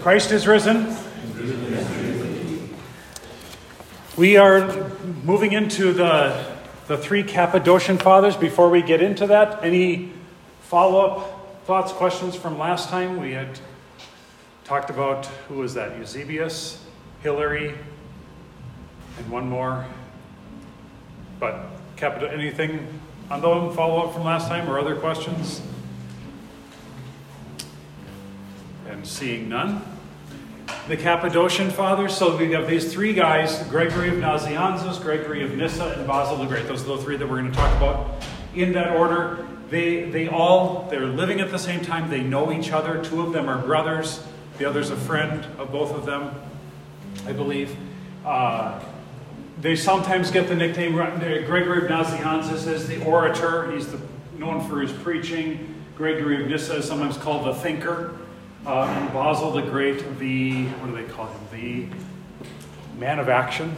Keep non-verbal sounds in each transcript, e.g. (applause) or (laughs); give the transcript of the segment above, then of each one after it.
Christ is risen. We are moving into the, the three Cappadocian fathers. Before we get into that, any follow up thoughts, questions from last time? We had talked about who was that? Eusebius, Hilary, and one more. But Cappado- anything on them follow up from last time or other questions? And seeing none. The Cappadocian fathers, so we have these three guys Gregory of Nazianzus, Gregory of Nyssa, and Basil the Great. Those are the three that we're going to talk about in that order. They, they all, they're living at the same time. They know each other. Two of them are brothers. The other's a friend of both of them, I believe. Uh, they sometimes get the nickname Gregory of Nazianzus as the orator. He's the, known for his preaching. Gregory of Nyssa is sometimes called the thinker. Uh, and Basil the Great, the, what do they call him? The man of action,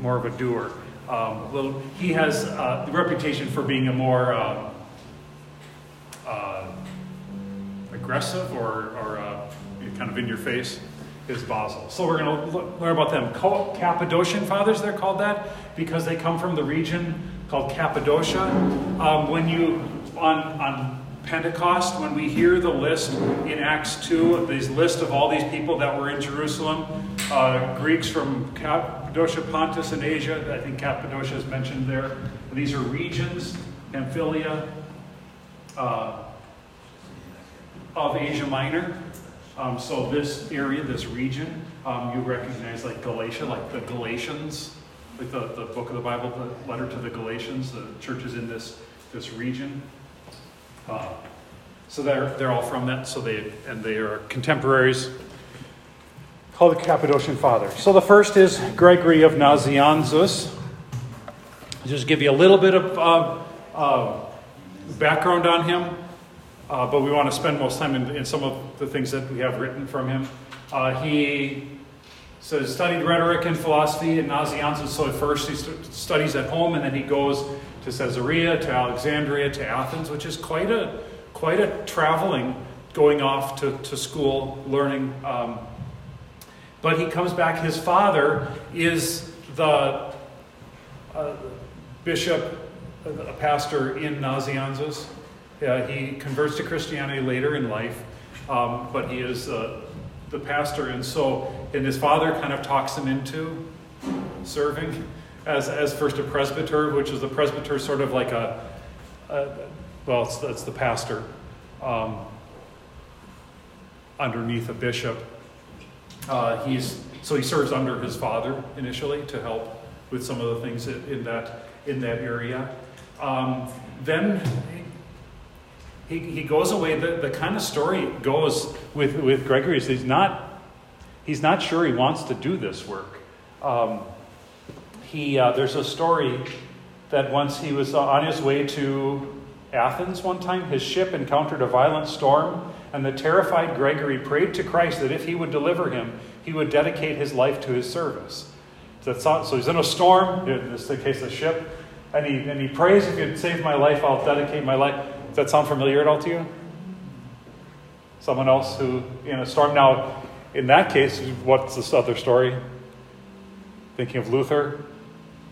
more of a doer. Um, little, he has uh, the reputation for being a more uh, uh aggressive or, or uh, kind of in your face is Basil. So we're going to learn about them. Cappadocian fathers, they're called that because they come from the region called Cappadocia. Um, when you, on, on Pentecost, when we hear the list in Acts 2, this list of all these people that were in Jerusalem, uh, Greeks from Cappadocia, Pontus, and Asia, I think Cappadocia is mentioned there. These are regions, Pamphylia, uh, of Asia Minor. Um, so this area, this region, um, you recognize like Galatia, like the Galatians, like the, the book of the Bible, the letter to the Galatians, the churches in this, this region. Uh, so they're, they're all from that, so they, and they are contemporaries called the Cappadocian Fathers. So the first is Gregory of Nazianzus. Just give you a little bit of uh, uh, background on him, uh, but we want to spend most time in, in, some of the things that we have written from him. Uh, he studied rhetoric and philosophy in Nazianzus. So at first he st- studies at home, and then he goes to Caesarea, to Alexandria, to Athens, which is quite a quite a traveling going off to, to school, learning. Um, but he comes back. His father is the uh, bishop, a pastor in Nazianzus. Uh, he converts to Christianity later in life, um, but he is uh, the pastor. And so, and his father kind of talks him into serving as, as first a presbyter, which is the presbyter sort of like a, a well, it's, it's the pastor um, underneath a bishop. Uh, he's so he serves under his father initially to help with some of the things in that in that area. Um, then he, he goes away. The, the kind of story goes with, with Gregory is he's not he's not sure he wants to do this work. Um, he uh, there's a story that once he was on his way to Athens one time, his ship encountered a violent storm, and the terrified Gregory prayed to Christ that if he would deliver him, he would dedicate his life to his service. So, he's in a storm, in this case, a ship, and he, and he prays, If you'd save my life, I'll dedicate my life. Does that sound familiar at all to you? Someone else who, in a storm. Now, in that case, what's this other story? Thinking of Luther,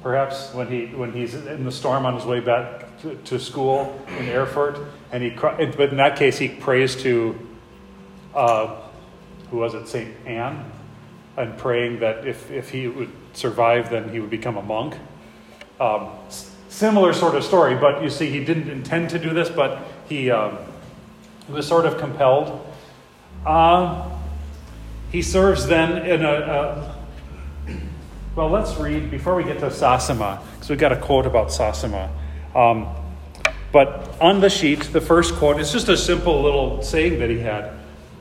perhaps, when, he, when he's in the storm on his way back to, to school in Erfurt, and he, but in that case, he prays to, uh, who was it, St. Anne, and praying that if, if he would survive, then he would become a monk. Um, similar sort of story, but you see, he didn't intend to do this, but he, um, was sort of compelled. Uh, he serves then in a, a, well, let's read before we get to Sasima, because we've got a quote about Sasima. Um, but on the sheet, the first quote is just a simple little saying that he had.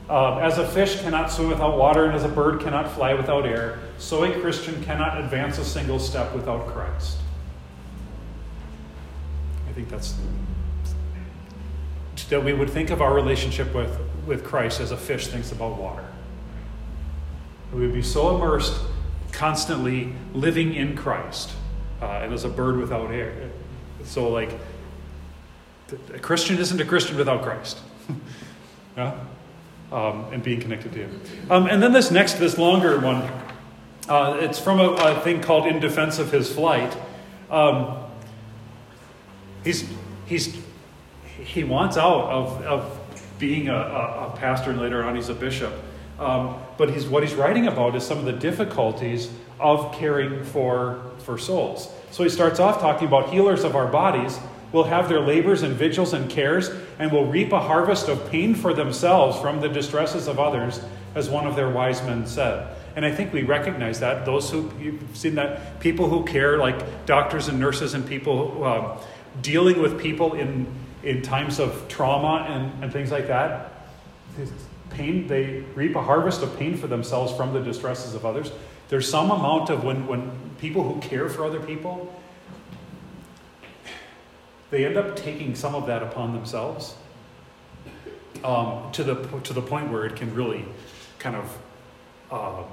Uh, as a fish cannot swim without water, and as a bird cannot fly without air, so a Christian cannot advance a single step without Christ. I think that's that we would think of our relationship with, with Christ as a fish thinks about water. We would be so immersed, constantly living in Christ, uh, and as a bird without air, so, like, a Christian isn't a Christian without Christ. (laughs) yeah? um, and being connected to Him. Um, and then this next, this longer one, uh, it's from a, a, thing called In Defense of His Flight. Um, he's, he's, he wants out of, of being a, a, a pastor and later on he's a bishop. Um, but he's, what he's writing about is some of the difficulties of caring for, for souls. So he starts off talking about healers of our bodies will have their labors and vigils and cares and will reap a harvest of pain for themselves from the distresses of others, as one of their wise men said. And I think we recognize that. Those who, you've seen that, people who care, like doctors and nurses and people um, dealing with people in, in times of trauma and, and things like that, pain, they reap a harvest of pain for themselves from the distresses of others. There's some amount of when, when people who care for other people, they end up taking some of that upon themselves um, to, the, to the point where it can really kind of um,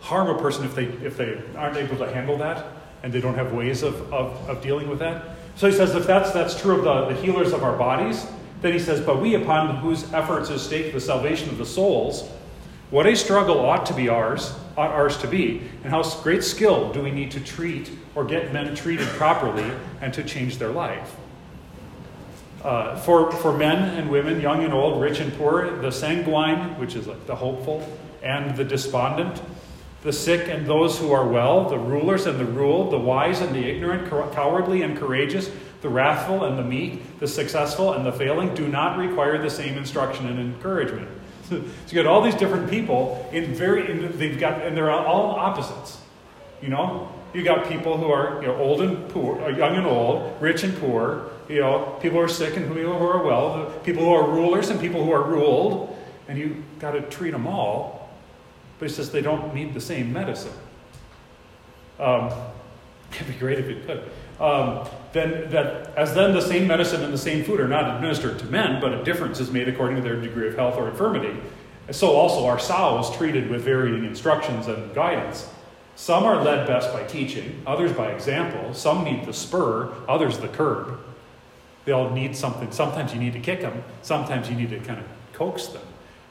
harm a person if they, if they aren't able to handle that and they don't have ways of, of, of dealing with that. So he says if that's, that's true of the, the healers of our bodies, then he says, But we, upon whose efforts is staked the salvation of the souls, what a struggle ought to be ours, ought ours to be, and how great skill do we need to treat or get men treated properly and to change their life. Uh, for, for men and women, young and old, rich and poor, the sanguine, which is like the hopeful, and the despondent, the sick and those who are well, the rulers and the ruled, the wise and the ignorant, cowardly and courageous, the wrathful and the meek, the successful and the failing do not require the same instruction and encouragement. (laughs) so you got all these different people in very, in, they've got, and they're all opposites. You know, you got people who are you know, old and poor, uh, young and old, rich and poor. You know, people who are sick and people who are well, people who are rulers and people who are ruled, and you got to treat them all. But he says they don't need the same medicine. Um, (laughs) it'd be great if it could um, then that as then the same medicine and the same food are not administered to men, but a difference is made according to their degree of health or infirmity. So also are sows treated with varying instructions and guidance. Some are led best by teaching, others by example. Some need the spur, others the curb. They all need something. Sometimes you need to kick them, sometimes you need to kind of coax them.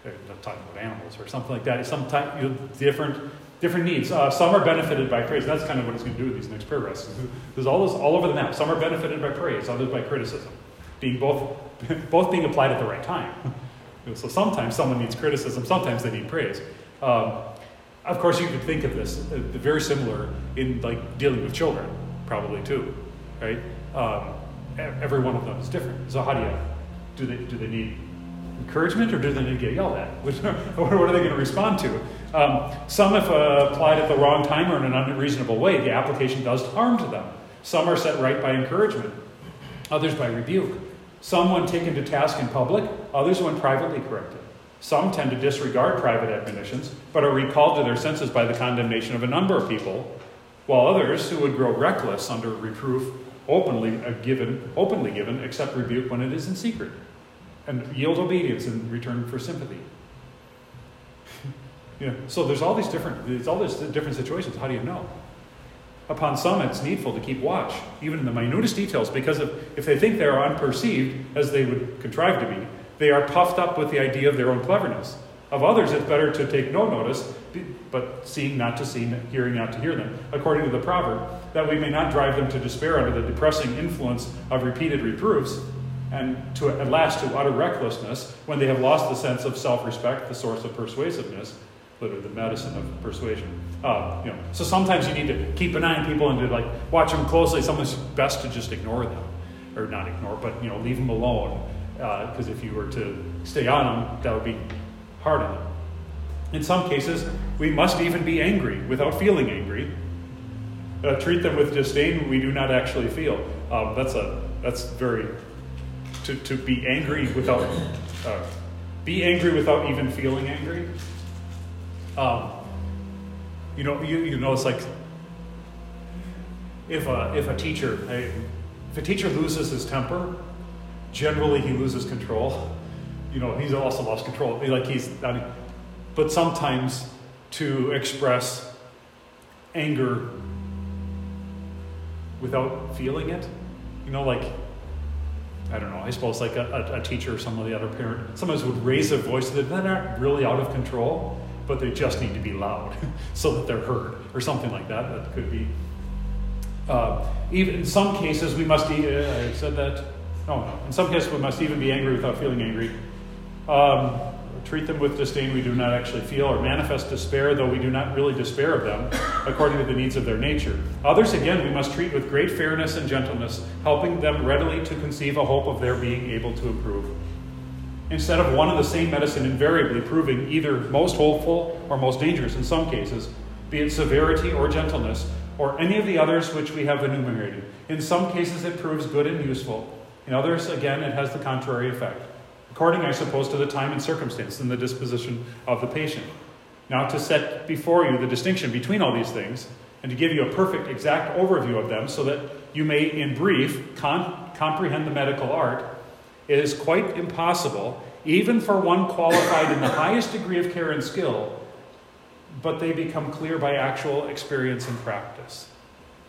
I'm talking about animals or something like that. Sometimes you know, different different needs. Uh, some are benefited by praise. That's kind of what it's going to do with these next paragraphs. There's all this all over the map. Some are benefited by praise, others by criticism, being both (laughs) both being applied at the right time. (laughs) so sometimes someone needs criticism, sometimes they need praise. Um, of course, you could think of this uh, very similar in like dealing with children, probably too, right? Um, every one of them is different. So how do you do they do they need encouragement or do they need to get yelled at? (laughs) Which, what are they going to respond to? Um, some, if uh, applied at the wrong time or in an unreasonable way, the application does harm to them. Some are set right by encouragement, others by rebuke. Some when taken to task in public, others when privately corrected. Some tend to disregard private admonitions, but are recalled to their senses by the condemnation of a number of people, while others, who would grow reckless under reproof, openly uh, given, openly given, accept rebuke when it is in secret, and yield obedience in return for sympathy. So there's all these different, there's all these different situations. How do you know? Upon some, it's needful to keep watch, even in the minutest details, because if, if they think they are unperceived, as they would contrive to be, they are puffed up with the idea of their own cleverness. Of others, it's better to take no notice, but seeing not to see, hearing not to hear them, according to the proverb, that we may not drive them to despair under the depressing influence of repeated reproofs, and to at last to utter recklessness when they have lost the sense of self-respect, the source of persuasiveness, literally the medicine of persuasion. Uh, you know, so sometimes you need to keep an eye on people and to like watch them closely. Sometimes it's best to just ignore them, or not ignore, but you know, leave them alone. Because uh, if you were to stay on them, that would be hard on them. In some cases, we must even be angry without feeling angry. Uh, treat them with disdain we do not actually feel. Um, that's a that's very to, to be angry without uh, be angry without even feeling angry um, you know, you, you know, it's like if a, if a teacher, if a teacher loses his temper, generally he loses control. You know, he's also lost control. Like he's, but sometimes to express anger without feeling it, you know, like I don't know, I suppose like a, a, a teacher or some of the other parent sometimes would raise their voice that they're not really out of control, but they just need to be loud (laughs) so that they're heard or something like that. That could be. Uh, even in some cases, we must. Uh, I said that. No. In some cases, we must even be angry without feeling angry. Um, treat them with disdain we do not actually feel, or manifest despair, though we do not really despair of them, according to the needs of their nature. Others, again, we must treat with great fairness and gentleness, helping them readily to conceive a hope of their being able to improve. Instead of one and the same medicine invariably proving either most hopeful or most dangerous in some cases, be it severity or gentleness, or any of the others which we have enumerated. In some cases, it proves good and useful. In others, again, it has the contrary effect according, I suppose, to the time and circumstance and the disposition of the patient. Now, to set before you the distinction between all these things, and to give you a perfect, exact overview of them, so that you may, in brief, con- comprehend the medical art, it is quite impossible, even for one qualified in the (laughs) highest degree of care and skill, but they become clear by actual experience and practice.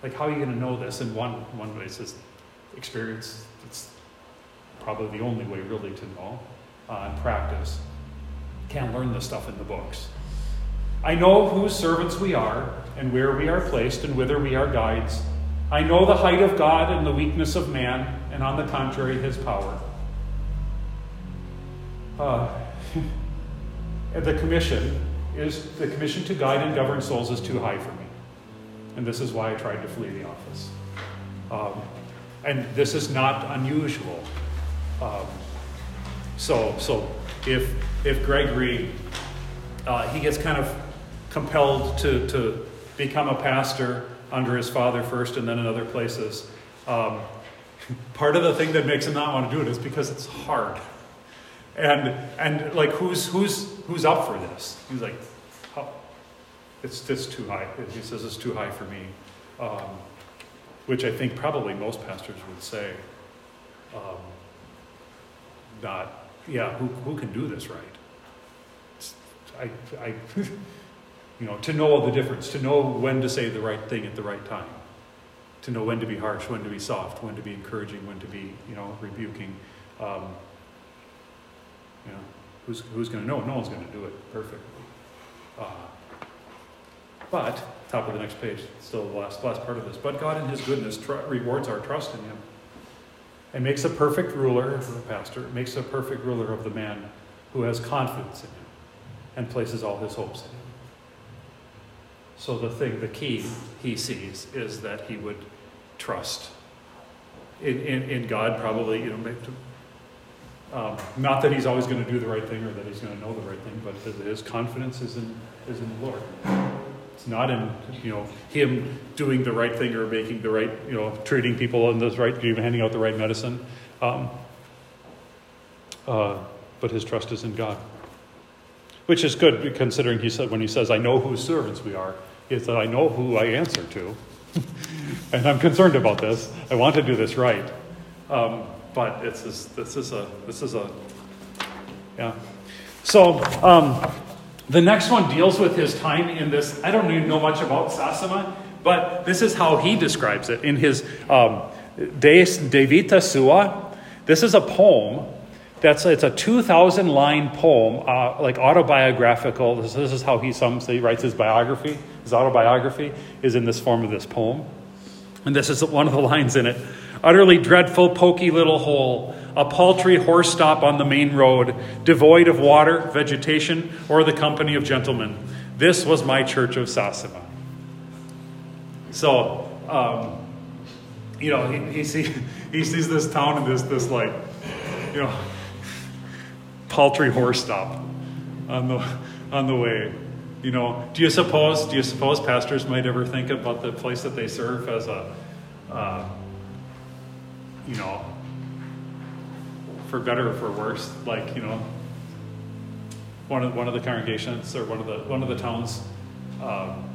Like, how are you going to know this? In one, one way, just experience. It's probably the only way really to know uh, and practice. Can't learn this stuff in the books. I know whose servants we are, and where we are placed, and whither we are guides. I know the height of God and the weakness of man, and on the contrary, his power. Uh, (laughs) the commission is the commission to guide and govern souls is too high for me. And this is why I tried to flee the office. Um, and this is not unusual. Um, so, so if if Gregory uh, he gets kind of compelled to to become a pastor under his father first, and then in other places. Um, (laughs) part of the thing that makes him not want to do it is because it's hard, and and like who's who's who's up for this? He's like, oh, it's it's too high. He says it's too high for me, um, which I think probably most pastors would say. Um, not, yeah, who, who can do this right? I, I, (laughs) you know, to know the difference, to know when to say the right thing at the right time, to know when to be harsh, when to be soft, when to be encouraging, when to be, you know, rebuking. Um, you know, who's, who's going to know? No one's going to do it perfectly. Uh, but, top of the next page, still the last, last part of this. But God in His goodness rewards our trust in Him and makes a perfect ruler, the pastor, makes a perfect ruler of the man who has confidence in him and places all his hopes in him. So the thing, the key he sees is that he would trust in, in, in God, probably, you know, um, not that he's always going to do the right thing or that he's going to know the right thing, but his confidence is in, is in the Lord. It's not in you know him doing the right thing or making the right you know treating people in the right handing out the right medicine, um, uh, but his trust is in God, which is good considering he said when he says I know whose servants we are, is that I know who I answer to, (laughs) and I'm concerned about this. I want to do this right, um, but it's this, this is a this is a yeah. So. Um, the next one deals with his time in this. I don't even know much about Sasima, but this is how he describes it in his um, De, Vita Sua. This is a poem. That's it's a 2,000 line poem, uh, like autobiographical. This, this, is how he sums. He writes his biography. His autobiography is in this form of this poem, and this is one of the lines in it. Utterly dreadful, poky little hole a paltry horse stop on the main road, devoid of water, vegetation, or the company of gentlemen. This was my church of Sasima. So, um, you know, he, he, see, (laughs) he sees this town and this, this like, you know, paltry horse stop on the, on the way. You know, do you suppose, do you suppose pastors might ever think about the place that they serve as a, uh, you know, for better or for worse. Like you know, one of one of the congregations or one of the one of the towns um,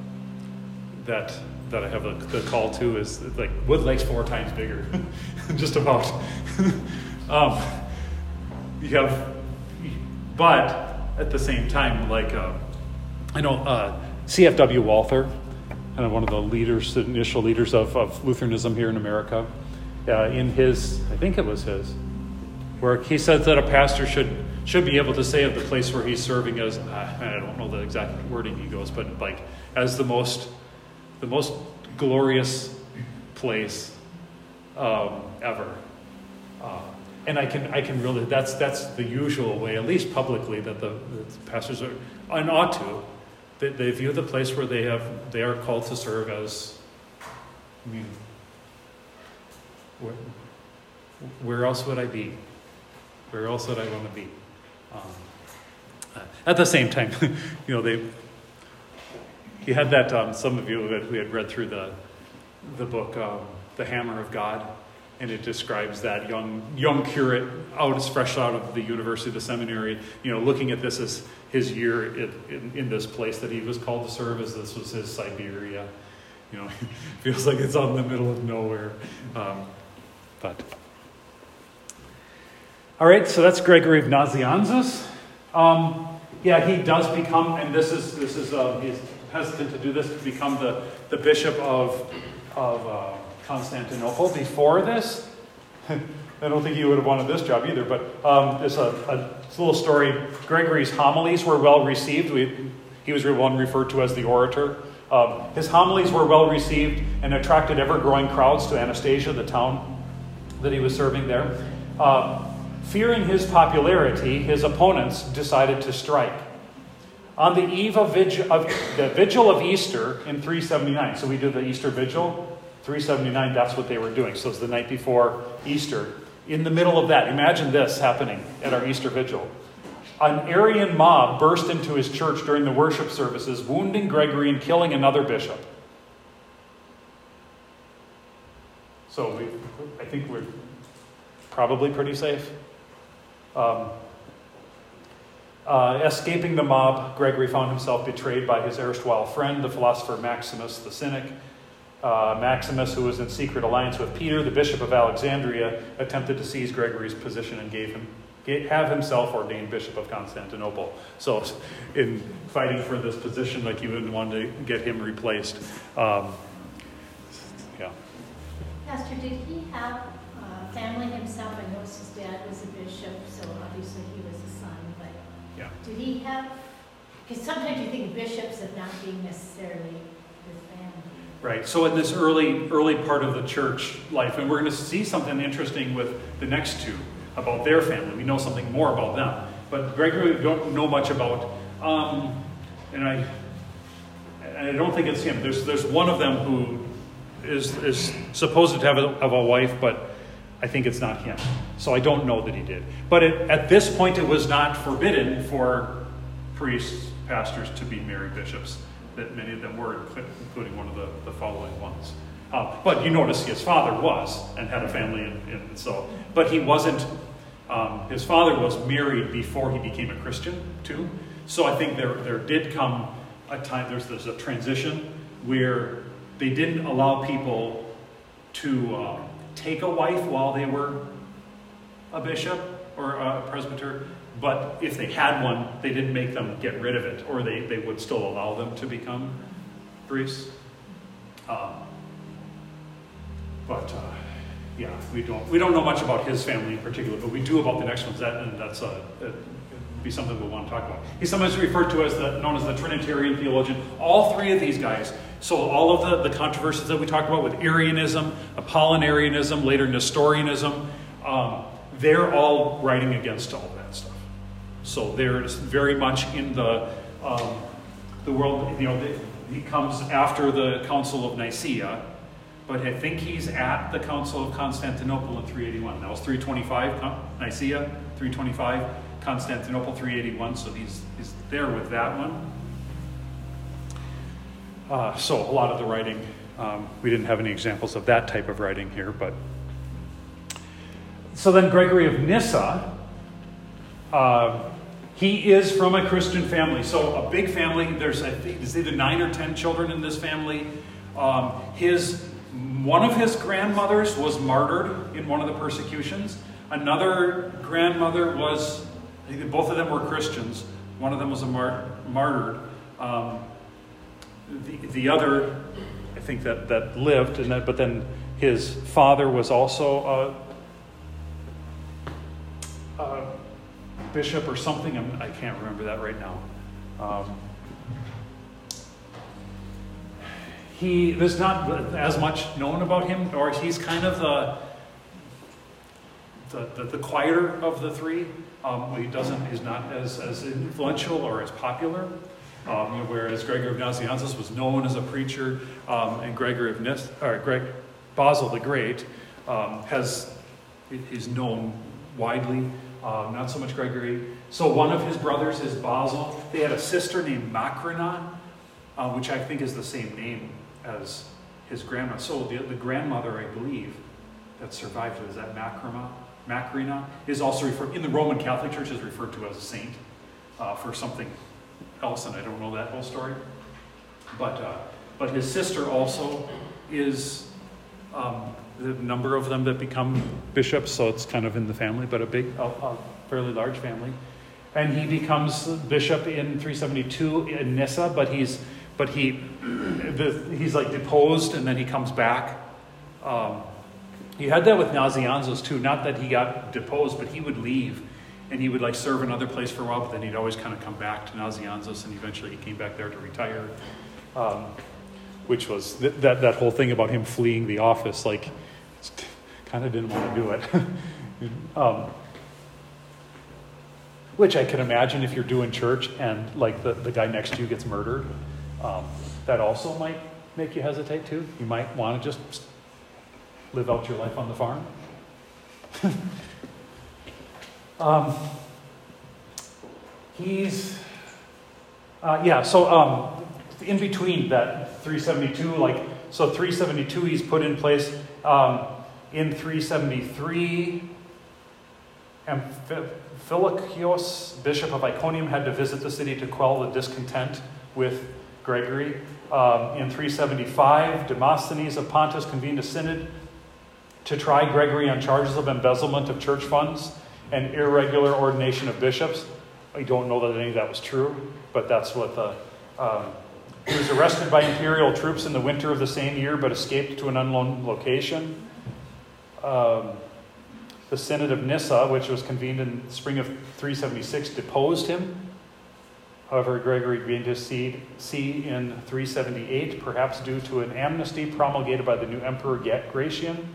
that that I have a, the call to is like Wood Lake's four times bigger, (laughs) just about. (laughs) um, you have, but at the same time, like uh, I know uh, CFW Walther, kind of one of the leaders, the initial leaders of, of Lutheranism here in America. Uh, in his, I think it was his, work, he says that a pastor should should be able to say of the place where he's serving as uh, I don't know the exact wording he goes, but like as the most the most glorious place um, ever. Uh, and I can I can really that's that's the usual way, at least publicly, that the, the pastors are and ought to. They, they view the place where they have they are called to serve as. I mean, where, where else would I be? Where else would I want to be? Um, uh, at the same time, (laughs) you know, they. He had that. Um, some of you who had read through the, the book, um, "The Hammer of God," and it describes that young young curate out as fresh out of the university, the seminary, you know, looking at this as his year in, in, in this place that he was called to serve as this was his Siberia. You know, (laughs) feels like it's out in the middle of nowhere. Um, but all right, so that's Gregory of Nazianzus. Um, yeah, he does become, and this is this is uh, he's hesitant to do this to become the the bishop of of uh, Constantinople. Before this, (laughs) I don't think he would have wanted this job either. But um, it's a, a, little story. Gregory's homilies were well received. We, he was one referred to as the orator. Um, his homilies were well received and attracted ever growing crowds to Anastasia, the town that he was serving there. Uh, fearing his popularity, his opponents decided to strike. On the eve of, vigil, of the vigil of Easter in 379, so we do the Easter vigil, 379, that's what they were doing. So it's the night before Easter. In the middle of that, imagine this happening at our Easter vigil. An Arian mob burst into his church during the worship services, wounding Gregory and killing another bishop. So we, I think we're probably pretty safe. Um, uh, escaping the mob, Gregory found himself betrayed by his erstwhile friend, the philosopher Maximus the Cynic. Uh, Maximus, who was in secret alliance with Peter, the bishop of Alexandria, attempted to seize Gregory's position and gave him have himself ordained bishop of Constantinople. So, in fighting for this position, like you would want to get him replaced. Um, yeah. Pastor, did he have uh, family himself? I know his dad was a bishop, so obviously he was a son. But yeah. did he have? Because sometimes you think bishops of not being necessarily Right. So in this early early part of the church life, and we're going to see something interesting with the next two about their family. We know something more about them, but Gregory we don't know much about. Um, and I, I don't think it's him. There's there's one of them who is is supposed to have a, have a wife, but I think it's not him. So I don't know that he did. But it, at this point, it was not forbidden for priests, pastors to be married bishops that many of them were, including one of the, the following ones. Uh, but you notice his father was and had a family, and, and so, but he wasn't. Um, his father was married before he became a Christian too. So I think there there did come a time. There's there's a transition where they didn't allow people to uh, take a wife while they were a bishop or a presbyter. But if they had one, they didn't make them get rid of it, or they, they would still allow them to become priests. Um, but uh, yeah, we don't we don't know much about his family in particular, but we do about the next ones. That and that's a, a be something we'll want to talk about. He's sometimes referred to as the known as the Trinitarian theologian. All three of these guys. So all of the, the controversies that we talked about with Arianism, Apollinarianism, later Nestorianism, um, they're all writing against all So there's very much in the um, the world. You know, he comes after the Council of Nicaea, but I think he's at the Council of Constantinople in 381. That was 325 Nicaea, 325 Constantinople, 381. So he's he's there with that one. Uh, so a lot of the writing, um, we didn't have any examples of that type of writing here, but so then Gregory of Nyssa. Uh, he is from a Christian family, so a big family. There's, I think, either nine or ten children in this family. Um, his one of his grandmothers was martyred in one of the persecutions. Another grandmother was, both of them were Christians. One of them was a mar- martyred. Um, the, the other, I think that, that lived, and that, but then his father was also uh, bishop or something. I'm, I can not remember that right now. Um, he there's not as much known about him, or he's kind of the the, the, the quieter of the three. Um, he doesn't he's not as, as influential or as popular. Um, whereas Gregory of Nazianzus was known as a preacher, um, and Gregory of Nis, or Greg, Basil the Great um, has is known widely. Um, not so much Gregory. So one of his brothers is Basil. They had a sister named Macrina, uh, which I think is the same name as his grandma. So the, the grandmother, I believe, that survived is that Macrina. Macrina is also referred in the Roman Catholic Church is referred to as a saint uh, for something else, and I don't know that whole story. But uh, but his sister also is um, the number of them that become bishops, so it's kind of in the family, but a big, a, a fairly large family. And he becomes bishop in 372 in Nyssa, but he's but he he's like deposed and then he comes back. Um, he had that with Nazianzus too. Not that he got deposed, but he would leave and he would like serve another place for a while, but then he'd always kind of come back to Nazianzus, and eventually he came back there to retire. Um, which was th- that that whole thing about him fleeing the office, like kind of didn't want to do it. (laughs) um, which I can imagine if you're doing church and like the, the guy next to you gets murdered, um, that also might make you hesitate too. You might want to just live out your life on the farm. (laughs) um, he's, uh, yeah, so um, in between that 372, like, so 372 he's put in place. Um, in 373, Amphilochius, bishop of Iconium, had to visit the city to quell the discontent with Gregory. Um, in 375, Demosthenes of Pontus convened a synod to try Gregory on charges of embezzlement of church funds and irregular ordination of bishops. I don't know that any of that was true, but that's what the. Um, he was arrested by imperial troops in the winter of the same year, but escaped to an unknown location um, the Synod of Nyssa, which was convened in spring of 376, deposed him. However, Gregory gained his see in 378, perhaps due to an amnesty promulgated by the new emperor Gratian.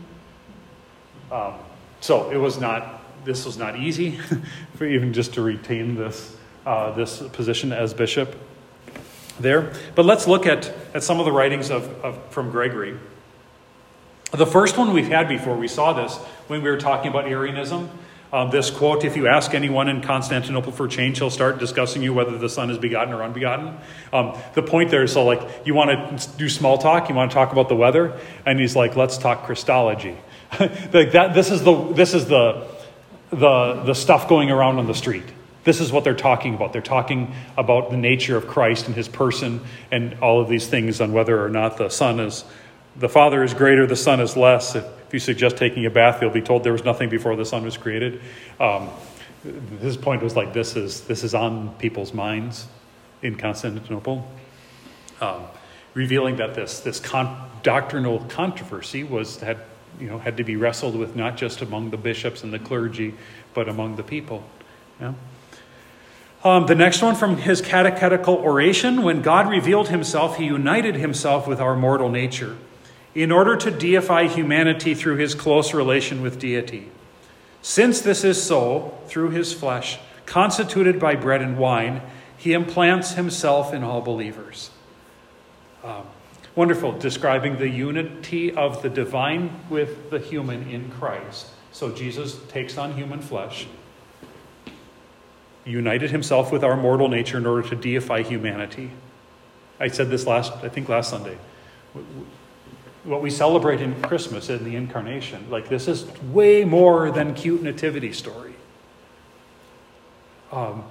Um, so it was not. This was not easy (laughs) for even just to retain this uh, this position as bishop there. But let's look at, at some of the writings of, of from Gregory. The first one we've had before, we saw this when we were talking about Arianism. Um, this quote, if you ask anyone in Constantinople for change, he'll start discussing you whether the Son is begotten or unbegotten. Um, the point there is so, like, you want to do small talk, you want to talk about the weather, and he's like, let's talk Christology. (laughs) like that, this is, the, this is the, the, the stuff going around on the street. This is what they're talking about. They're talking about the nature of Christ and his person and all of these things on whether or not the Son is the Father is greater, the Son is less. If, if you suggest taking a bath, you'll be told there was nothing before the Son was created. Um, his point was like this is this is on people's minds in Constantinople, um, revealing that this this con- doctrinal controversy was had you know had to be wrestled with not just among the bishops and the clergy, but among the people. Yeah. Um, the next one from his catechetical oration when God revealed himself, he united himself with our mortal nature in order to deify humanity through his close relation with deity. Since this is so, through his flesh, constituted by bread and wine, he implants himself in all believers. Um, wonderful, describing the unity of the divine with the human in Christ. So Jesus takes on human flesh, united himself with our mortal nature in order to deify humanity. I said this last, I think last Sunday what we celebrate in Christmas in the incarnation. Like, this is way more than cute nativity story. Um,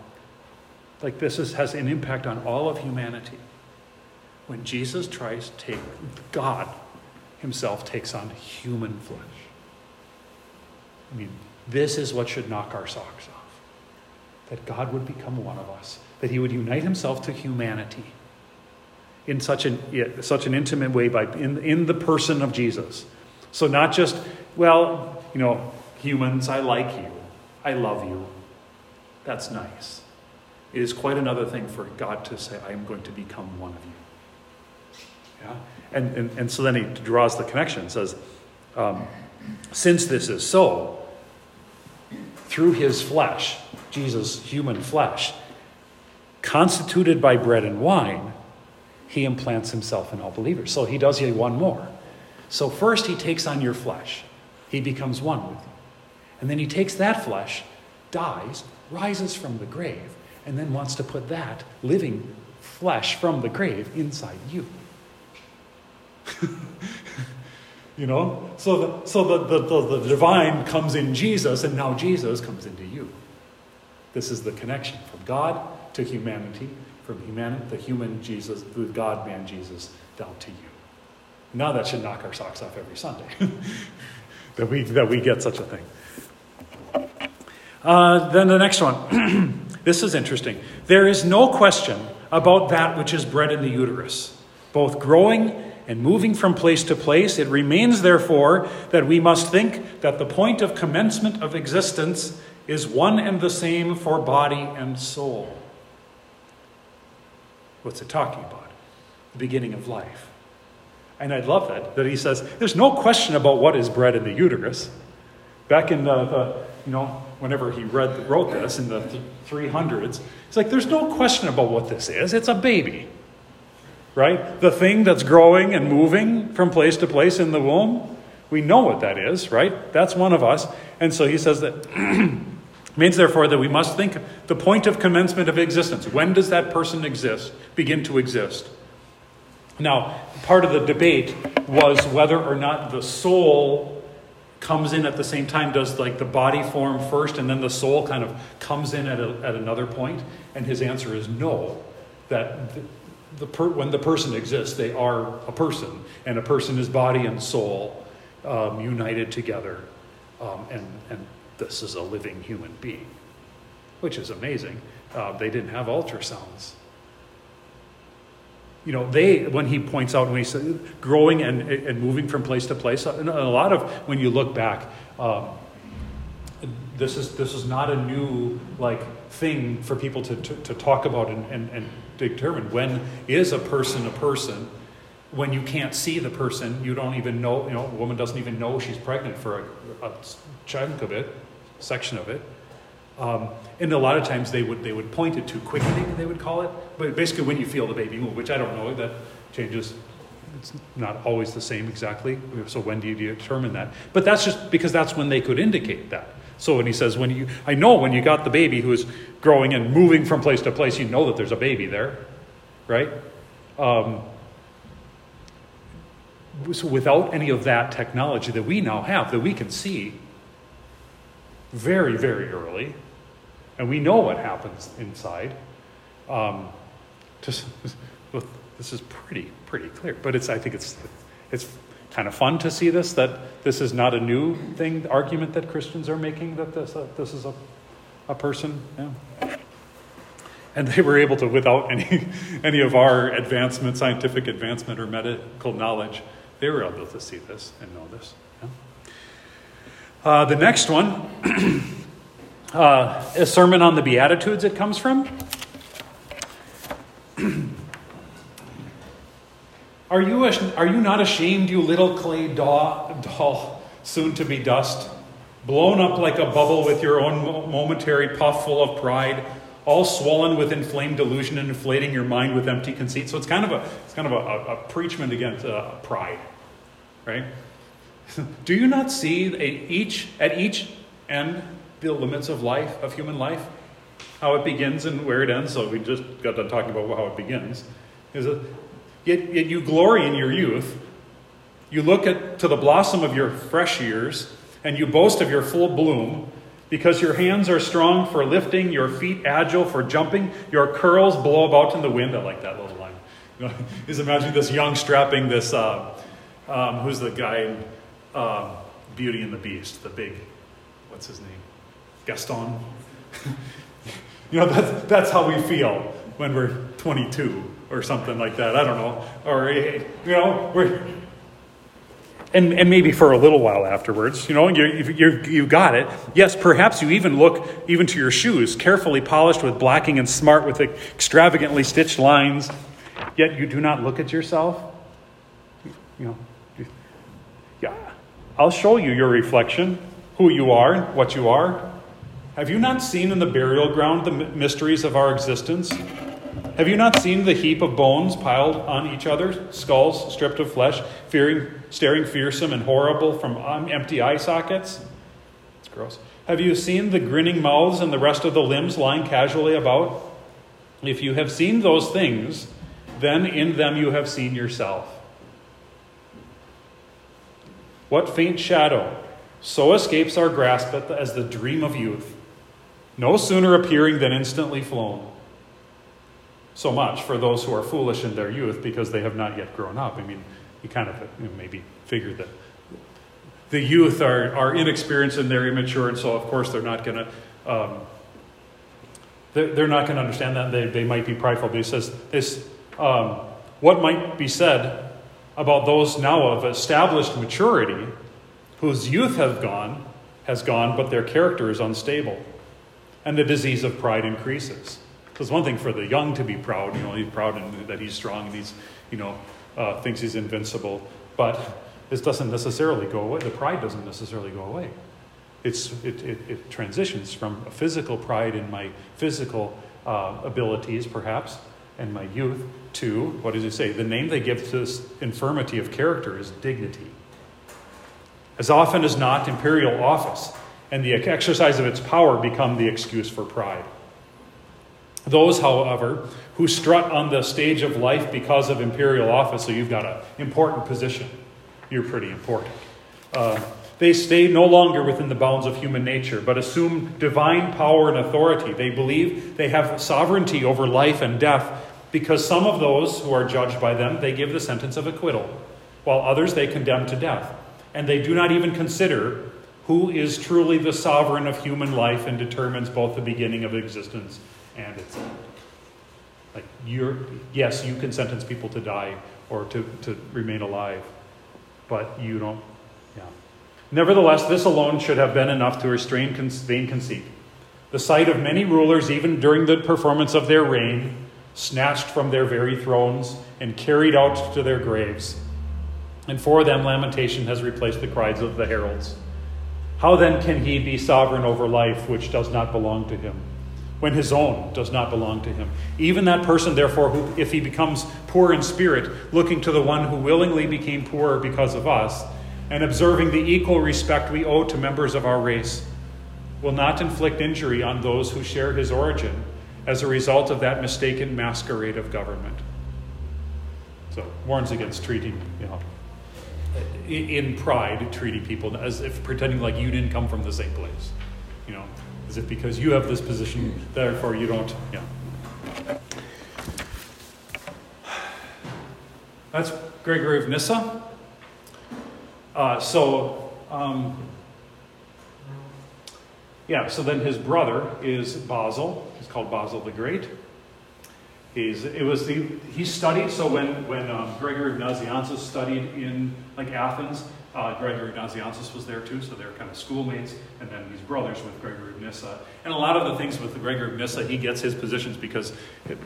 like, this is, has an impact on all of humanity. When Jesus tries to take, God himself takes on human flesh. I mean, this is what should knock our socks off. That God would become one of us, that he would unite himself to humanity in such an, such an intimate way by, in, in the person of Jesus. So, not just, well, you know, humans, I like you. I love you. That's nice. It is quite another thing for God to say, I am going to become one of you. Yeah? And, and, and so then he draws the connection, says, um, since this is so, through his flesh, Jesus' human flesh, constituted by bread and wine, he implants himself in all believers. So he does you one more. So first he takes on your flesh, he becomes one with you. And then he takes that flesh, dies, rises from the grave, and then wants to put that living flesh from the grave inside you. (laughs) you know? So, the, so the, the, the, the divine comes in Jesus, and now Jesus comes into you. This is the connection from God to humanity, from human, the human Jesus, the God man Jesus, down to you. Now that should knock our socks off every Sunday (laughs) that, we, that we get such a thing. Uh, then the next one. (clears throat) this is interesting. There is no question about that which is bred in the uterus, both growing and moving from place to place. It remains, therefore, that we must think that the point of commencement of existence is one and the same for body and soul. What's it talking about? The beginning of life. And I love that, that he says, there's no question about what is bred in the uterus. Back in the, the you know, whenever he read, wrote this in the 300s, he's like, there's no question about what this is. It's a baby, right? The thing that's growing and moving from place to place in the womb. We know what that is, right? That's one of us. And so he says that (clears throat) means therefore that we must think the point of commencement of existence. When does that person exist, begin to exist? Now, part of the debate was whether or not the soul comes in at the same time. Does like the body form first and then the soul kind of comes in at, a, at another point? And his answer is no. That the, the per, when the person exists, they are a person, and a person is body and soul um, united together, um, and, and this is a living human being, which is amazing. Uh, they didn't have ultrasounds. You know, they, when he points out, when he says growing and, and moving from place to place, and a lot of, when you look back, um, this is, this is not a new, like, thing for people to, to, to talk about and, and, and determine when is a person a person when you can't see the person, you don't even know, you know, a woman doesn't even know she's pregnant for a, a chunk of it section of it. Um, and a lot of times they would they would point it to quickening, they would call it. But basically, when you feel the baby move, which I don't know, that changes. It's not always the same exactly. So when do you determine that? But that's just because that's when they could indicate that. So when he says, when you, I know when you got the baby who is growing and moving from place to place, you know that there's a baby there, right? Um, so without any of that technology that we now have, that we can see, very, very early, and we know what happens inside. Um, just, this is pretty, pretty clear. But it's, I think it's, it's kind of fun to see this, that this is not a new thing, argument that Christians are making, that this, uh, this is a, a person. Yeah. And they were able to, without any, (laughs) any of our advancement, scientific advancement or medical knowledge, they were able to see this and know this. Uh, the next one, (clears throat) uh, a sermon on the Beatitudes, it comes from. (clears throat) are, you, are you not ashamed, you little clay doll, doll, soon to be dust, blown up like a bubble with your own momentary puff full of pride? All swollen with inflamed delusion and inflating your mind with empty conceit. So it's kind of a, it's kind of a, a, a preachment against uh, pride, right? (laughs) Do you not see a, each, at each end the limits of life, of human life? How it begins and where it ends. So we just got done talking about how it begins. Is it, yet, yet you glory in your youth. You look at, to the blossom of your fresh years, and you boast of your full bloom, because your hands are strong for lifting, your feet agile for jumping, your curls blow about in the wind. I like that little line. (laughs) You know, imagine this young strapping this. Uh, um, who's the guy? uh, Beauty and the Beast, the big, what's his name? Gaston. (laughs) you know, that's, that's how we feel when we're 22 or something like that. I don't know. Or, you know, we're. And, and maybe for a little while afterwards, you know, you you you got it. Yes, perhaps you even look even to your shoes, carefully polished with blacking and smart with extravagantly stitched lines, yet you do not look at yourself. You know, yeah, I'll show you your reflection, who you are, what you are. Have you not seen in the burial ground the mysteries of our existence? Have you not seen the heap of bones piled on each other, skulls stripped of flesh, fearing, staring fearsome and horrible from um, empty eye sockets? It's gross. Have you seen the grinning mouths and the rest of the limbs lying casually about? If you have seen those things, then in them you have seen yourself. What faint shadow so escapes our grasp as the dream of youth, no sooner appearing than instantly flown? So much for those who are foolish in their youth because they have not yet grown up. I mean, you kind of you know, maybe figure that the youth are, are inexperienced and they're immature, and so of course they're not going to. Um, they're, they're not going to understand that. They, they might be prideful. But he says this um, what might be said about those now of established maturity whose youth have gone, has gone, but their character is unstable, and the disease of pride increases. Because one thing for the young to be proud, you know, he's proud and that he's strong and he's, you know, uh, thinks he's invincible. But this doesn't necessarily go away. The pride doesn't necessarily go away. It's, it, it, it transitions from a physical pride in my physical uh, abilities, perhaps, and my youth, to, what does he say? The name they give to this infirmity of character is dignity. As often as not, imperial office and the exercise of its power become the excuse for pride. Those, however, who strut on the stage of life because of imperial office, so you've got an important position, you're pretty important. Uh, they stay no longer within the bounds of human nature, but assume divine power and authority. They believe they have sovereignty over life and death because some of those who are judged by them, they give the sentence of acquittal, while others they condemn to death. And they do not even consider who is truly the sovereign of human life and determines both the beginning of existence and its. Like you're yes, you can sentence people to die or to, to remain alive, but you don't yeah. Nevertheless, this alone should have been enough to restrain vain conceit. The sight of many rulers, even during the performance of their reign, snatched from their very thrones and carried out to their graves. And for them, lamentation has replaced the cries of the heralds. How then can he be sovereign over life which does not belong to him? When his own does not belong to him. Even that person, therefore, who, if he becomes poor in spirit, looking to the one who willingly became poor because of us, and observing the equal respect we owe to members of our race, will not inflict injury on those who share his origin as a result of that mistaken masquerade of government. So, warns against treating, you know, in pride, treating people as if pretending like you didn't come from the same place. You know, is it because you have this position, therefore you don't? Yeah. That's Gregory of Nyssa. Uh, so, um, yeah, so then his brother is Basil. He's called Basil the Great. He's, it was the, he studied, so when, when um, Gregory of Nazianzus studied in like Athens, uh, Gregory Nazianzus was there too, so they're kind of schoolmates, and then he's brothers with Gregory of Nyssa. And a lot of the things with Gregory of Nyssa, he gets his positions because, it,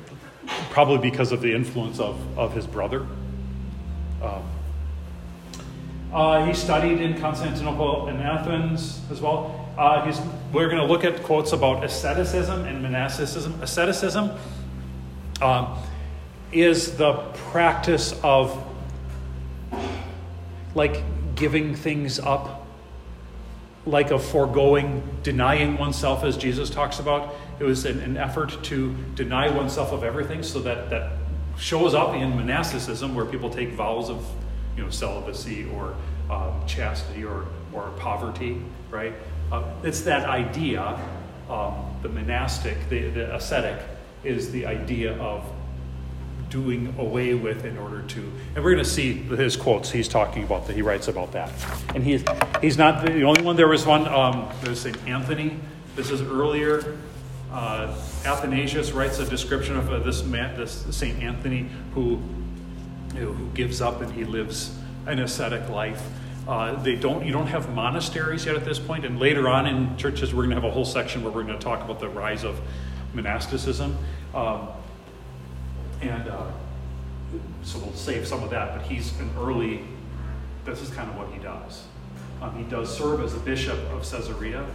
probably because of the influence of, of his brother. Um, uh, he studied in Constantinople and Athens as well. Uh, we're going to look at quotes about asceticism and monasticism. Asceticism um, is the practice of like giving things up, like a foregoing, denying oneself, as Jesus talks about. It was an, an effort to deny oneself of everything, so that that shows up in monasticism, where people take vows of, you know, celibacy or um, chastity or or poverty, right? Uh, it's that idea, um, the monastic, the, the ascetic, is the idea of doing away with in order to and we're going to see his quotes he's talking about that he writes about that. And he's he's not the only one there was one um, there's st anthony this is earlier. Uh, athanasius writes a description of uh, this man this st anthony who you know, who gives up and he lives an ascetic life. Uh, they don't. You don't have monasteries yet at this point, and later on in churches, we're going to have a whole section where we're going to talk about the rise of monasticism, um, and uh, so we'll save some of that. But he's an early. This is kind of what he does. Um, he does serve as a bishop of Caesarea,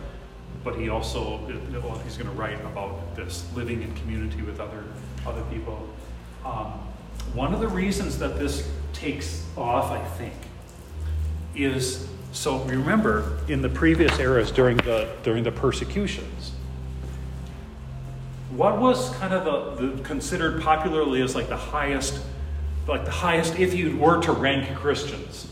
but he also he's going to write about this living in community with other other people. Um, one of the reasons that this takes off, I think, is so remember in the previous eras during the during the persecutions, what was kind of the, the considered popularly as like the highest, like the highest if you were to rank Christians.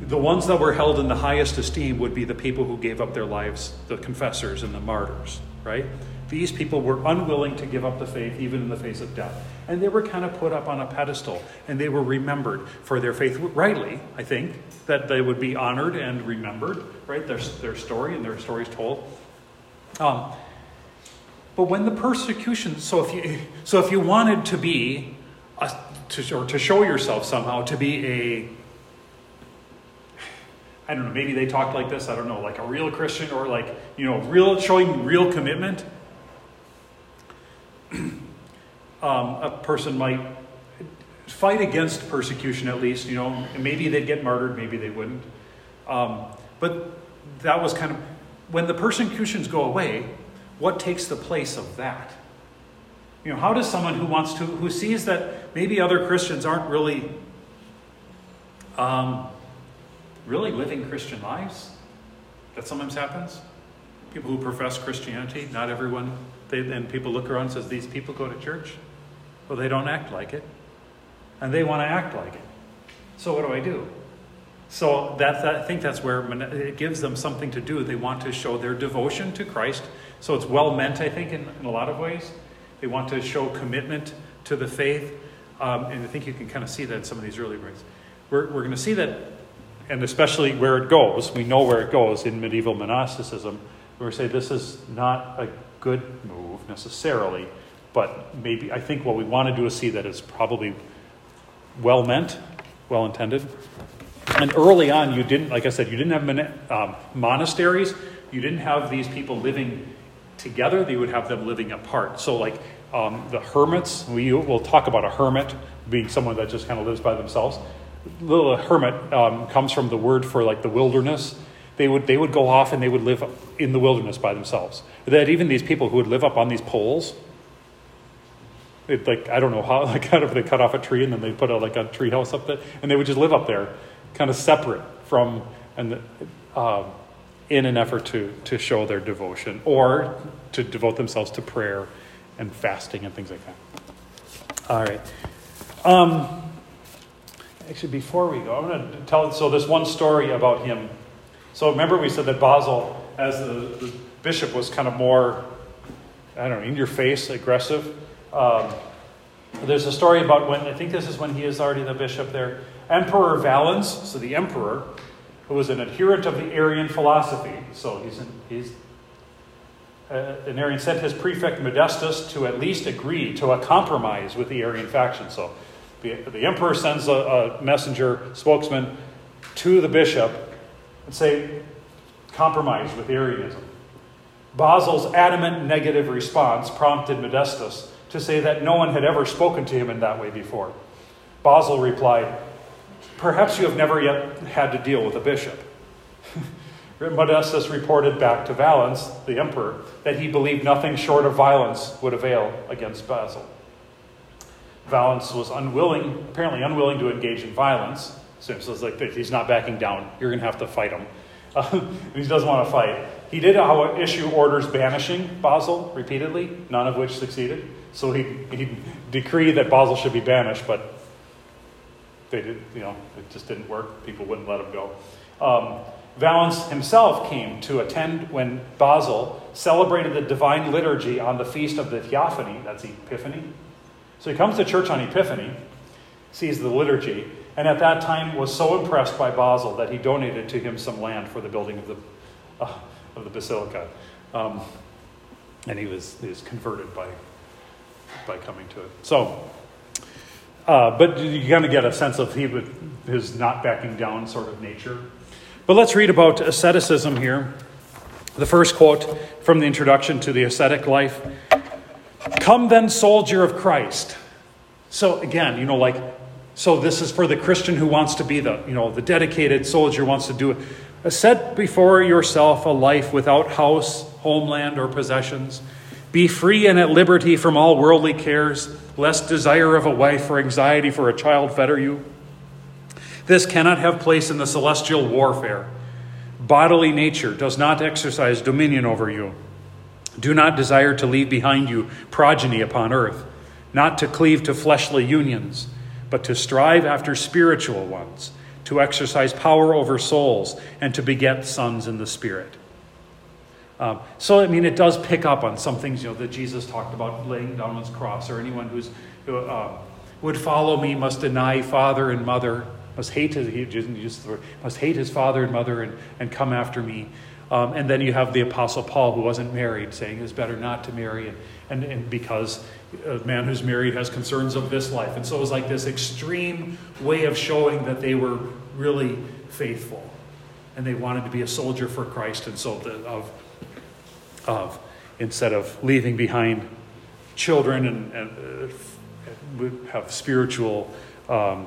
The ones that were held in the highest esteem would be the people who gave up their lives, the confessors and the martyrs, right? These people were unwilling to give up the faith even in the face of death. And they were kind of put up on a pedestal and they were remembered for their faith. Rightly, I think, that they would be honored and remembered, right? Their, their story and their stories told. Um, but when the persecution, so if you, so if you wanted to be, a, to, or to show yourself somehow to be a, I don't know, maybe they talked like this, I don't know, like a real Christian or like, you know, real, showing real commitment, (clears throat) um, a person might fight against persecution at least, you know, maybe they'd get martyred, maybe they wouldn't. Um, but that was kind of, when the persecutions go away, what takes the place of that? You know, how does someone who wants to, who sees that maybe other Christians aren't really, um, really living Christian lives? That sometimes happens. People who profess Christianity, not everyone, they, and people look around and says, these people go to church? Well, they don't act like it. And they want to act like it. So what do I do? So that, I think that's where it gives them something to do. They want to show their devotion to Christ. So it's well meant, I think, in, in a lot of ways. They want to show commitment to the faith. Um, and I think you can kind of see that in some of these early writings. We're, we're going to see that, and especially where it goes. We know where it goes in medieval monasticism. Where we say this is not a good move necessarily but maybe, I think what we want to do is see that it's probably well meant, well intended. And early on, you didn't, like I said, you didn't have um, monasteries. You didn't have these people living together. they would have them living apart. So, like um, the hermits, we will talk about a hermit being someone that just kind of lives by themselves. Little hermit um, comes from the word for like the wilderness. They would they would go off and they would live in the wilderness by themselves. That even these people who would live up on these poles it, like I don't know how (laughs) like kind of they cut off a tree and then they put a, like a tree house up there and they would just live up there, kind of separate from and uh, in an effort to to show their devotion or to devote themselves to prayer and fasting and things like that. All right. Um, actually, before we go, I'm going to tell so this one story about him. So remember, we said that Basil, as the, the bishop, was kind of more I don't know in your face, aggressive. Um, there's a story about when, I think this is when he is already the bishop there. Emperor Valens, so the emperor, who was an adherent of the Arian philosophy, so he's, an, he's uh, an Arian, sent his prefect Modestus to at least agree to a compromise with the Arian faction. So the, the emperor sends a, a messenger, spokesman, to the bishop and say, compromise with Arianism. Basil's adamant negative response prompted Modestus to say that no one had ever spoken to him in that way before. Basil replied, Perhaps you have never yet had to deal with a bishop. (laughs) Modestus reported back to Valens, the emperor, that he believed nothing short of violence would avail against Basil. Valens was unwilling, apparently unwilling to engage in violence. So it's like he's not backing down. You're going to have to fight him. (laughs) Uh, he doesn't want to fight. He did issue orders banishing Basil repeatedly, none of which succeeded. So he, he decreed that Basil should be banished, but they did, you know, it just didn't work. People wouldn't let him go. Um, Valens himself came to attend when Basil celebrated the divine liturgy on the feast of the Theophany, that's Epiphany. So he comes to church on Epiphany, sees the liturgy, and at that time was so impressed by Basil that he donated to him some land for the building of the, uh, of the basilica. Um, and he was, he was converted by by coming to it. So, uh, but you kind of get a sense of he would his not backing down sort of nature. But let's read about asceticism here. The first quote from the introduction to the ascetic life Come then, soldier of Christ. So again, you know, like, so this is for the Christian who wants to be the, you know, the dedicated soldier wants to do it. Set before yourself a life without house, homeland, or possessions. Be free and at liberty from all worldly cares, lest desire of a wife or anxiety for a child fetter you. This cannot have place in the celestial warfare. Bodily nature does not exercise dominion over you. Do not desire to leave behind you progeny upon earth, not to cleave to fleshly unions, but to strive after spiritual ones, to exercise power over souls, and to beget sons in the Spirit. Um, so, I mean, it does pick up on some things, you know, that Jesus talked about laying down his cross, or anyone who's, who uh, would follow me must deny father and mother, must hate his, he just, must hate his father and mother and, and come after me. Um, and then you have the Apostle Paul, who wasn't married, saying it's better not to marry, and, and, and because a man who's married has concerns of this life. And so it was like this extreme way of showing that they were really faithful. And they wanted to be a soldier for Christ, and so the, of, of instead of leaving behind children and, and uh, have spiritual um,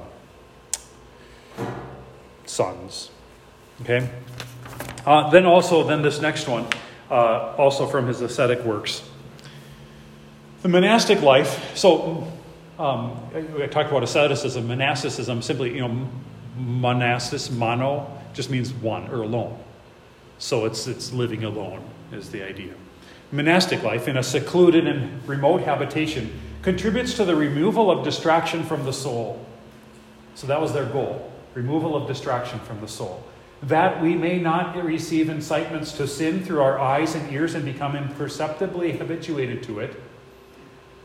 sons. Okay? Uh, then also, then this next one, uh, also from his ascetic works. The monastic life, so um, I talked about asceticism, monasticism, simply, you know, monastis, mono, just means one or alone. So it's, it's living alone, is the idea. Monastic life in a secluded and remote habitation contributes to the removal of distraction from the soul. So that was their goal removal of distraction from the soul that we may not receive incitements to sin through our eyes and ears and become imperceptibly habituated to it.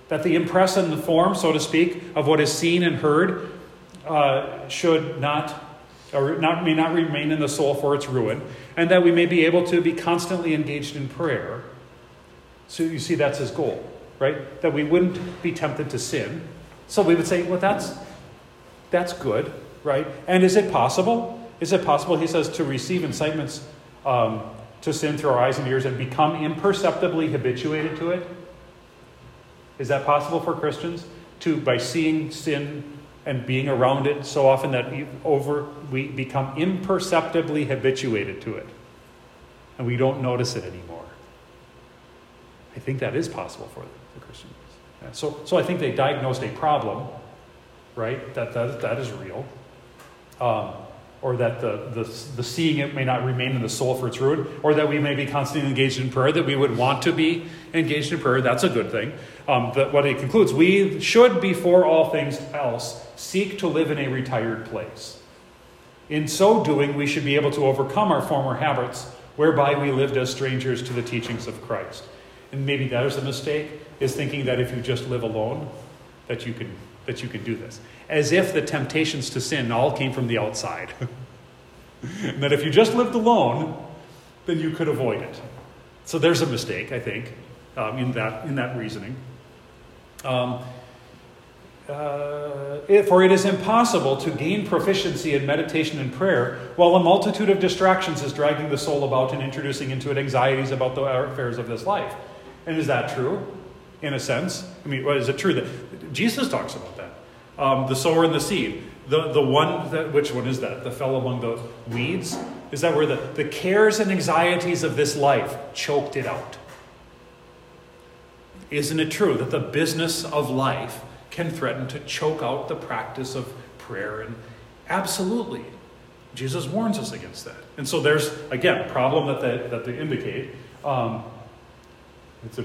That the impress and the form, so to speak, of what is seen and heard uh, should not, or not, may not remain in the soul for its ruin, and that we may be able to be constantly engaged in prayer. So you see, that's his goal, right? That we wouldn't be tempted to sin. So we would say, well, that's, that's good, right? And is it possible? Is it possible, he says, to receive incitements um, to sin through our eyes and ears and become imperceptibly habituated to it? Is that possible for Christians? To, by seeing sin and being around it so often that we, over, we become imperceptibly habituated to it and we don't notice it anymore. I think that is possible for the Christians. So, so I think they diagnosed a problem, right? That, that, that is real. Um, or that the, the, the seeing it may not remain in the soul for its ruin, or that we may be constantly engaged in prayer, that we would want to be engaged in prayer. That's a good thing. Um, but what it concludes, we should, before all things else, seek to live in a retired place. In so doing, we should be able to overcome our former habits, whereby we lived as strangers to the teachings of Christ. And maybe that is a mistake, is thinking that if you just live alone, that you can that you can do this as if the temptations to sin all came from the outside. (laughs) and that if you just lived alone, then you could avoid it. So there's a mistake, I think, um, in, that, in that reasoning. Um, uh, for it is impossible to gain proficiency in meditation and prayer while a multitude of distractions is dragging the soul about and introducing into it anxieties about the affairs of this life. And is that true, in a sense? I mean, is it true that Jesus talks about that? um, the sower and the seed. The, the one that, which one is that? The fell among the weeds? Is that where the, the cares and anxieties of this life choked it out? Isn't it true that the business of life can threaten to choke out the practice of prayer? And absolutely, Jesus warns us against that. And so there's, again, a problem that they, that they indicate. Um, it's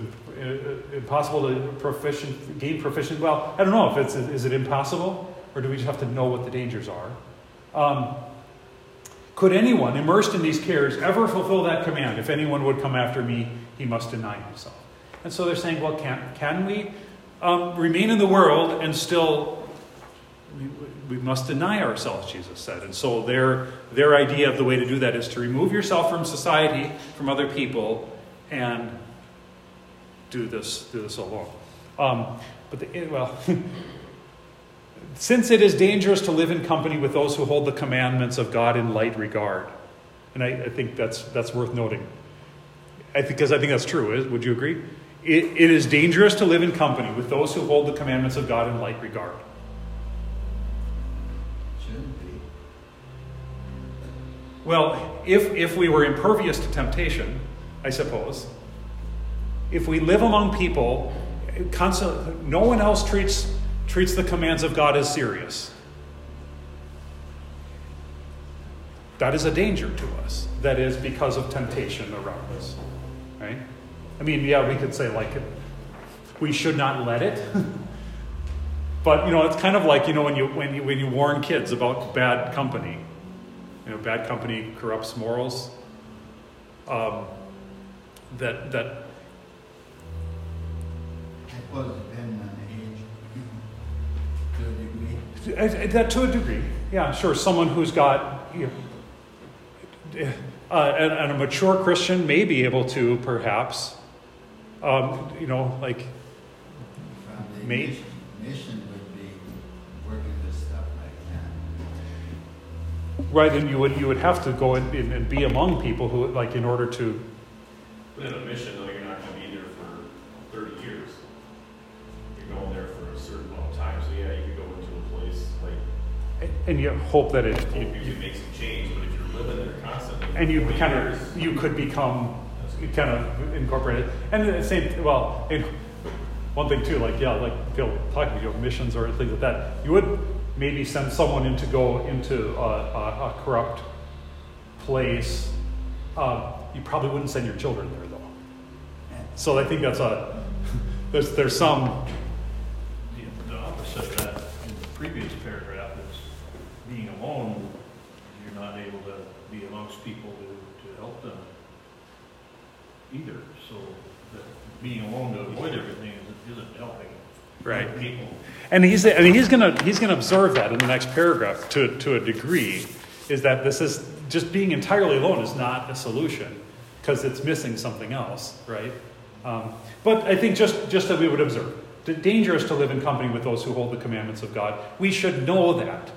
impossible to proficient, gain proficient. Well, I don't know if it's is it impossible or do we just have to know what the dangers are? Um, could anyone immersed in these cares ever fulfill that command? If anyone would come after me, he must deny himself. And so they're saying, well, can, can we um, remain in the world and still, we, we must deny ourselves, Jesus said. And so their, their idea of the way to do that is to remove yourself from society, from other people, and do this do this alone. Um, but the, well, (laughs) since it is dangerous to live in company with those who hold the commandments of God in light regard. And I, I think that's, that's worth noting. I think, because I think that's true. Would you agree? It, it is dangerous to live in company with those who hold the commandments of God in light regard. Well, if, if we were impervious to temptation, I suppose, if we live among people, no one else treats, treats the commands of God as serious. That is a danger to us. That is because of temptation around us. Right? I mean, yeah, we could say, like, we should not let it. (laughs) but, you know, it's kind of like, you know, when you, when you, when you warn kids about bad company. You know, bad company corrupts morals. Um, that, that suppose depending on the age, (laughs) to a degree. That to a degree, yeah, sure. Someone who's got, you know, uh, and, and, a mature Christian may be able to perhaps, um, you know, like, may, mission, mission would be working this stuff like that. Right, and you would you would have to go and, and be among people who like in order to. But in a mission, though, you're not going to be there for thirty years you're going there for a certain amount of time. So yeah, you could go into a place like. And you hope that it. You, you can make some change, but if you're living there constantly. And you kind of you could become kind of incorporated. And the same well, one thing too, like yeah, like Phil talking about missions or things like that. You would maybe send someone in to go into a, a, a corrupt place. Uh, you probably wouldn't send your children there though. So I think that's a (laughs) there's there's some The opposite of that in the previous paragraph, is being alone, you're not able to be amongst people them either. So that being alone to avoid everything isn't helping right. people. And he's, I mean, he's going to he's to observe that in the next paragraph to, to a degree, is that this is just being entirely alone is not a solution because it's missing something else, right? Um, but I think just, just that we would observe dangerous to live in company with those who hold the commandments of God. We should know that.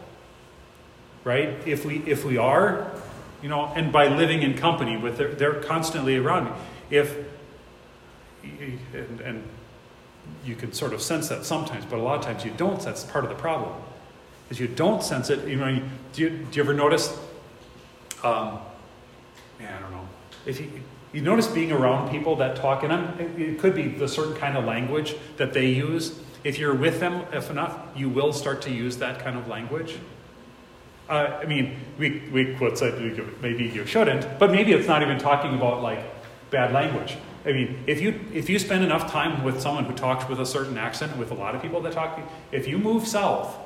Right? If we if we are, you know, and by living in company with they're, they're constantly around me. If and, and you can sort of sense that sometimes, but a lot of times you don't. That's part of the problem. Is you don't sense it. You know, do you, do you ever notice? Um, yeah, I don't know. If you you notice being around people that talk, and it could be the certain kind of language that they use. If you're with them, if enough, you will start to use that kind of language. Uh, I mean, we, we quote said maybe you shouldn't, but maybe it's not even talking about like bad language. I mean, if you if you spend enough time with someone who talks with a certain accent, with a lot of people that talk, if you move south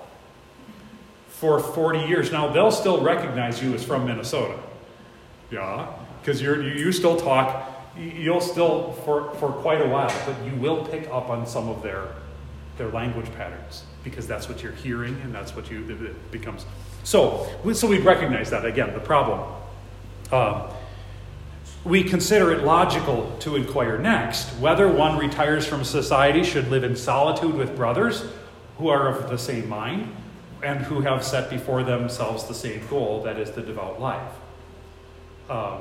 for 40 years, now they'll still recognize you as from Minnesota. Yeah, because you you still talk, you'll still for, for quite a while, but you will pick up on some of their their language patterns because that's what you're hearing and that's what you it becomes. So so we recognize that again the problem. Um, we consider it logical to inquire next whether one retires from society should live in solitude with brothers who are of the same mind and who have set before themselves the same goal that is the devout life. Um,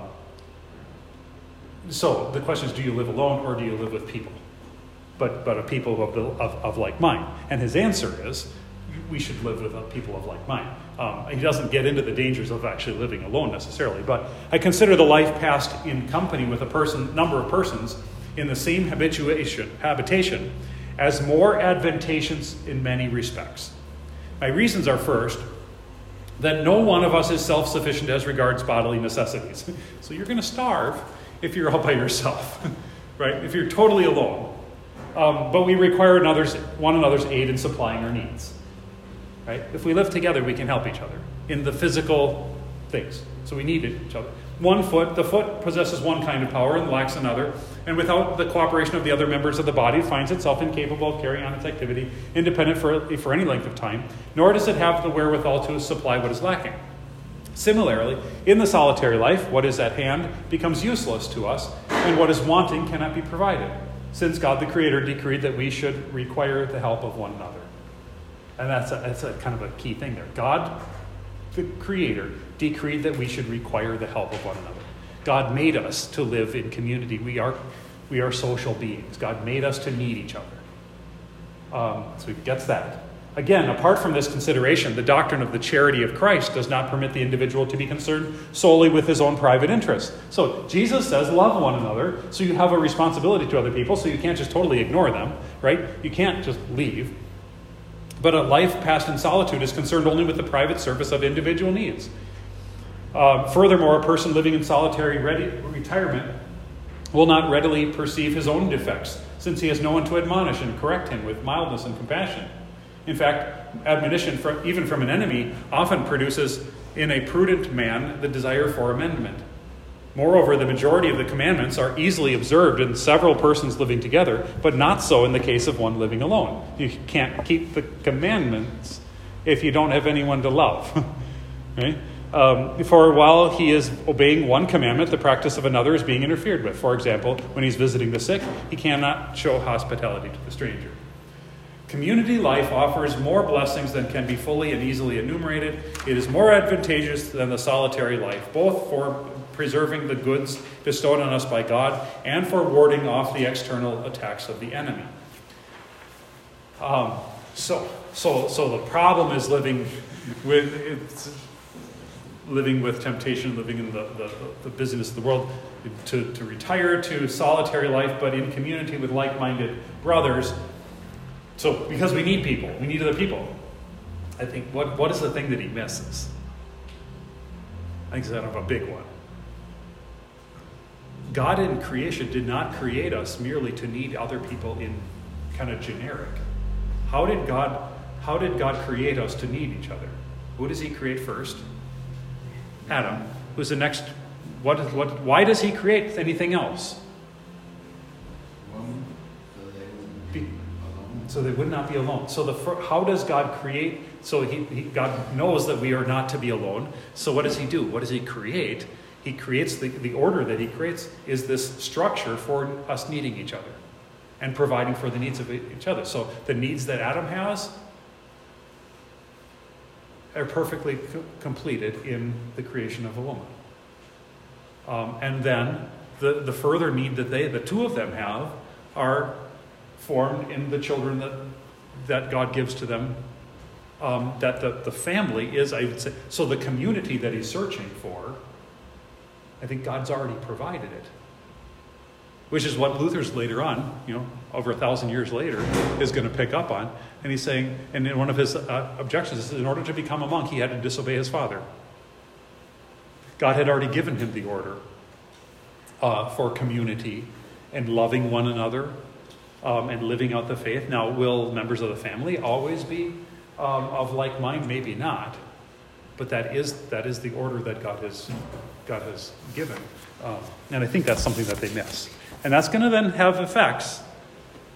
so the question is do you live alone or do you live with people? But, but a people of, of, of like mind. And his answer is we should live with people of like mind. Um, he doesn't get into the dangers of actually living alone necessarily, but I consider the life passed in company with a person, number of persons in the same habituation, habitation as more advantageous in many respects. My reasons are first, that no one of us is self sufficient as regards bodily necessities. (laughs) So you're going to starve if you're all by yourself, (laughs) right? If you're totally alone. Um, but we require another's, one another's aid in supplying our needs, right? If we live together, we can help each other in the physical things. So we need each other. One foot, the foot possesses one kind of power and lacks another, and without the cooperation of the other members of the body, it finds itself incapable of carrying on its activity independent for, for any length of time, nor does it have the wherewithal to supply what is lacking. Similarly, in the solitary life, what is at hand becomes useless to us, and what is wanting cannot be provided, since God the Creator decreed that we should require the help of one another. And that's a, that's a kind of a key thing there. God, the Creator, decreed that we should require the help of one another. God made us to live in community. We are, we are social beings. God made us to need each other. Um, so he gets that. Again, apart from this consideration, the doctrine of the charity of Christ does not permit the individual to be concerned solely with his own private interests. So Jesus says, love one another, so you have a responsibility to other people, so you can't just totally ignore them, right? You can't just leave. But a life passed in solitude is concerned only with the private service of individual needs. Uh, furthermore, a person living in solitary ready, retirement will not readily perceive his own defects, since he has no one to admonish and correct him with mildness and compassion. In fact, admonition, from, even from an enemy, often produces in a prudent man the desire for amendment. Moreover, the majority of the commandments are easily observed in several persons living together, but not so in the case of one living alone. You can't keep the commandments if you don't have anyone to love. (laughs) right? Um, for while he is obeying one commandment, the practice of another is being interfered with. For example, when he's visiting the sick, he cannot show hospitality to the stranger. Community life offers more blessings than can be fully and easily enumerated. It is more advantageous than the solitary life, both for preserving the goods bestowed on us by God and for warding off the external attacks of the enemy. Um, so, so, so the problem is living with living with temptation, living in the, the, the busyness of the world, to, to retire to solitary life, but in community with like minded brothers. So, because we need people, we need other people. I think, what, what is the thing that he misses? I think it's kind of a big one. God in creation did not create us merely to need other people in kind of generic. How did God how did God create us to need each other? Who does he create first? Adam, who's the next. What, what, why does he create anything else? so they would not be alone. So the how does God create? So he, he, God knows that we are not to be alone. So what does He do? What does He create? He creates the, the order that He creates is this structure for us needing each other and providing for the needs of each other. So the needs that Adam has, are perfectly co- completed in the creation of a woman. Um, and then the, the further need that they, the two of them have, are formed in the children that, that God gives to them. Um, that the, the family is, I would say, so the community that he's searching for, I think God's already provided it which is what Luther's later on, you know, over a thousand years later, is going to pick up on. And he's saying, and in one of his uh, objections is in order to become a monk, he had to disobey his father. God had already given him the order uh, for community and loving one another um, and living out the faith. Now, will members of the family always be um, of like mind? Maybe not. But that is, that is the order that God has, God has given. Um, and I think that's something that they miss. And that's going to then have effects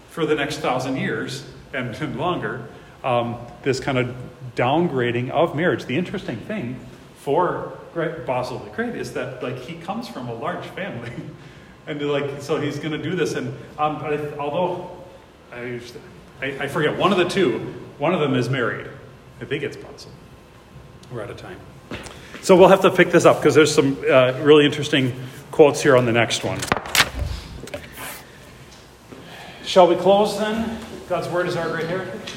for the next thousand years and longer. Um, this kind of downgrading of marriage. The interesting thing for Basil the Great is that like he comes from a large family, (laughs) and like so he's going to do this. And um, I, although I, I, I forget one of the two, one of them is married. I think it's Basil. We're out of time. So we'll have to pick this up because there's some uh, really interesting quotes here on the next one. Shall we close then? God's word is our great heritage.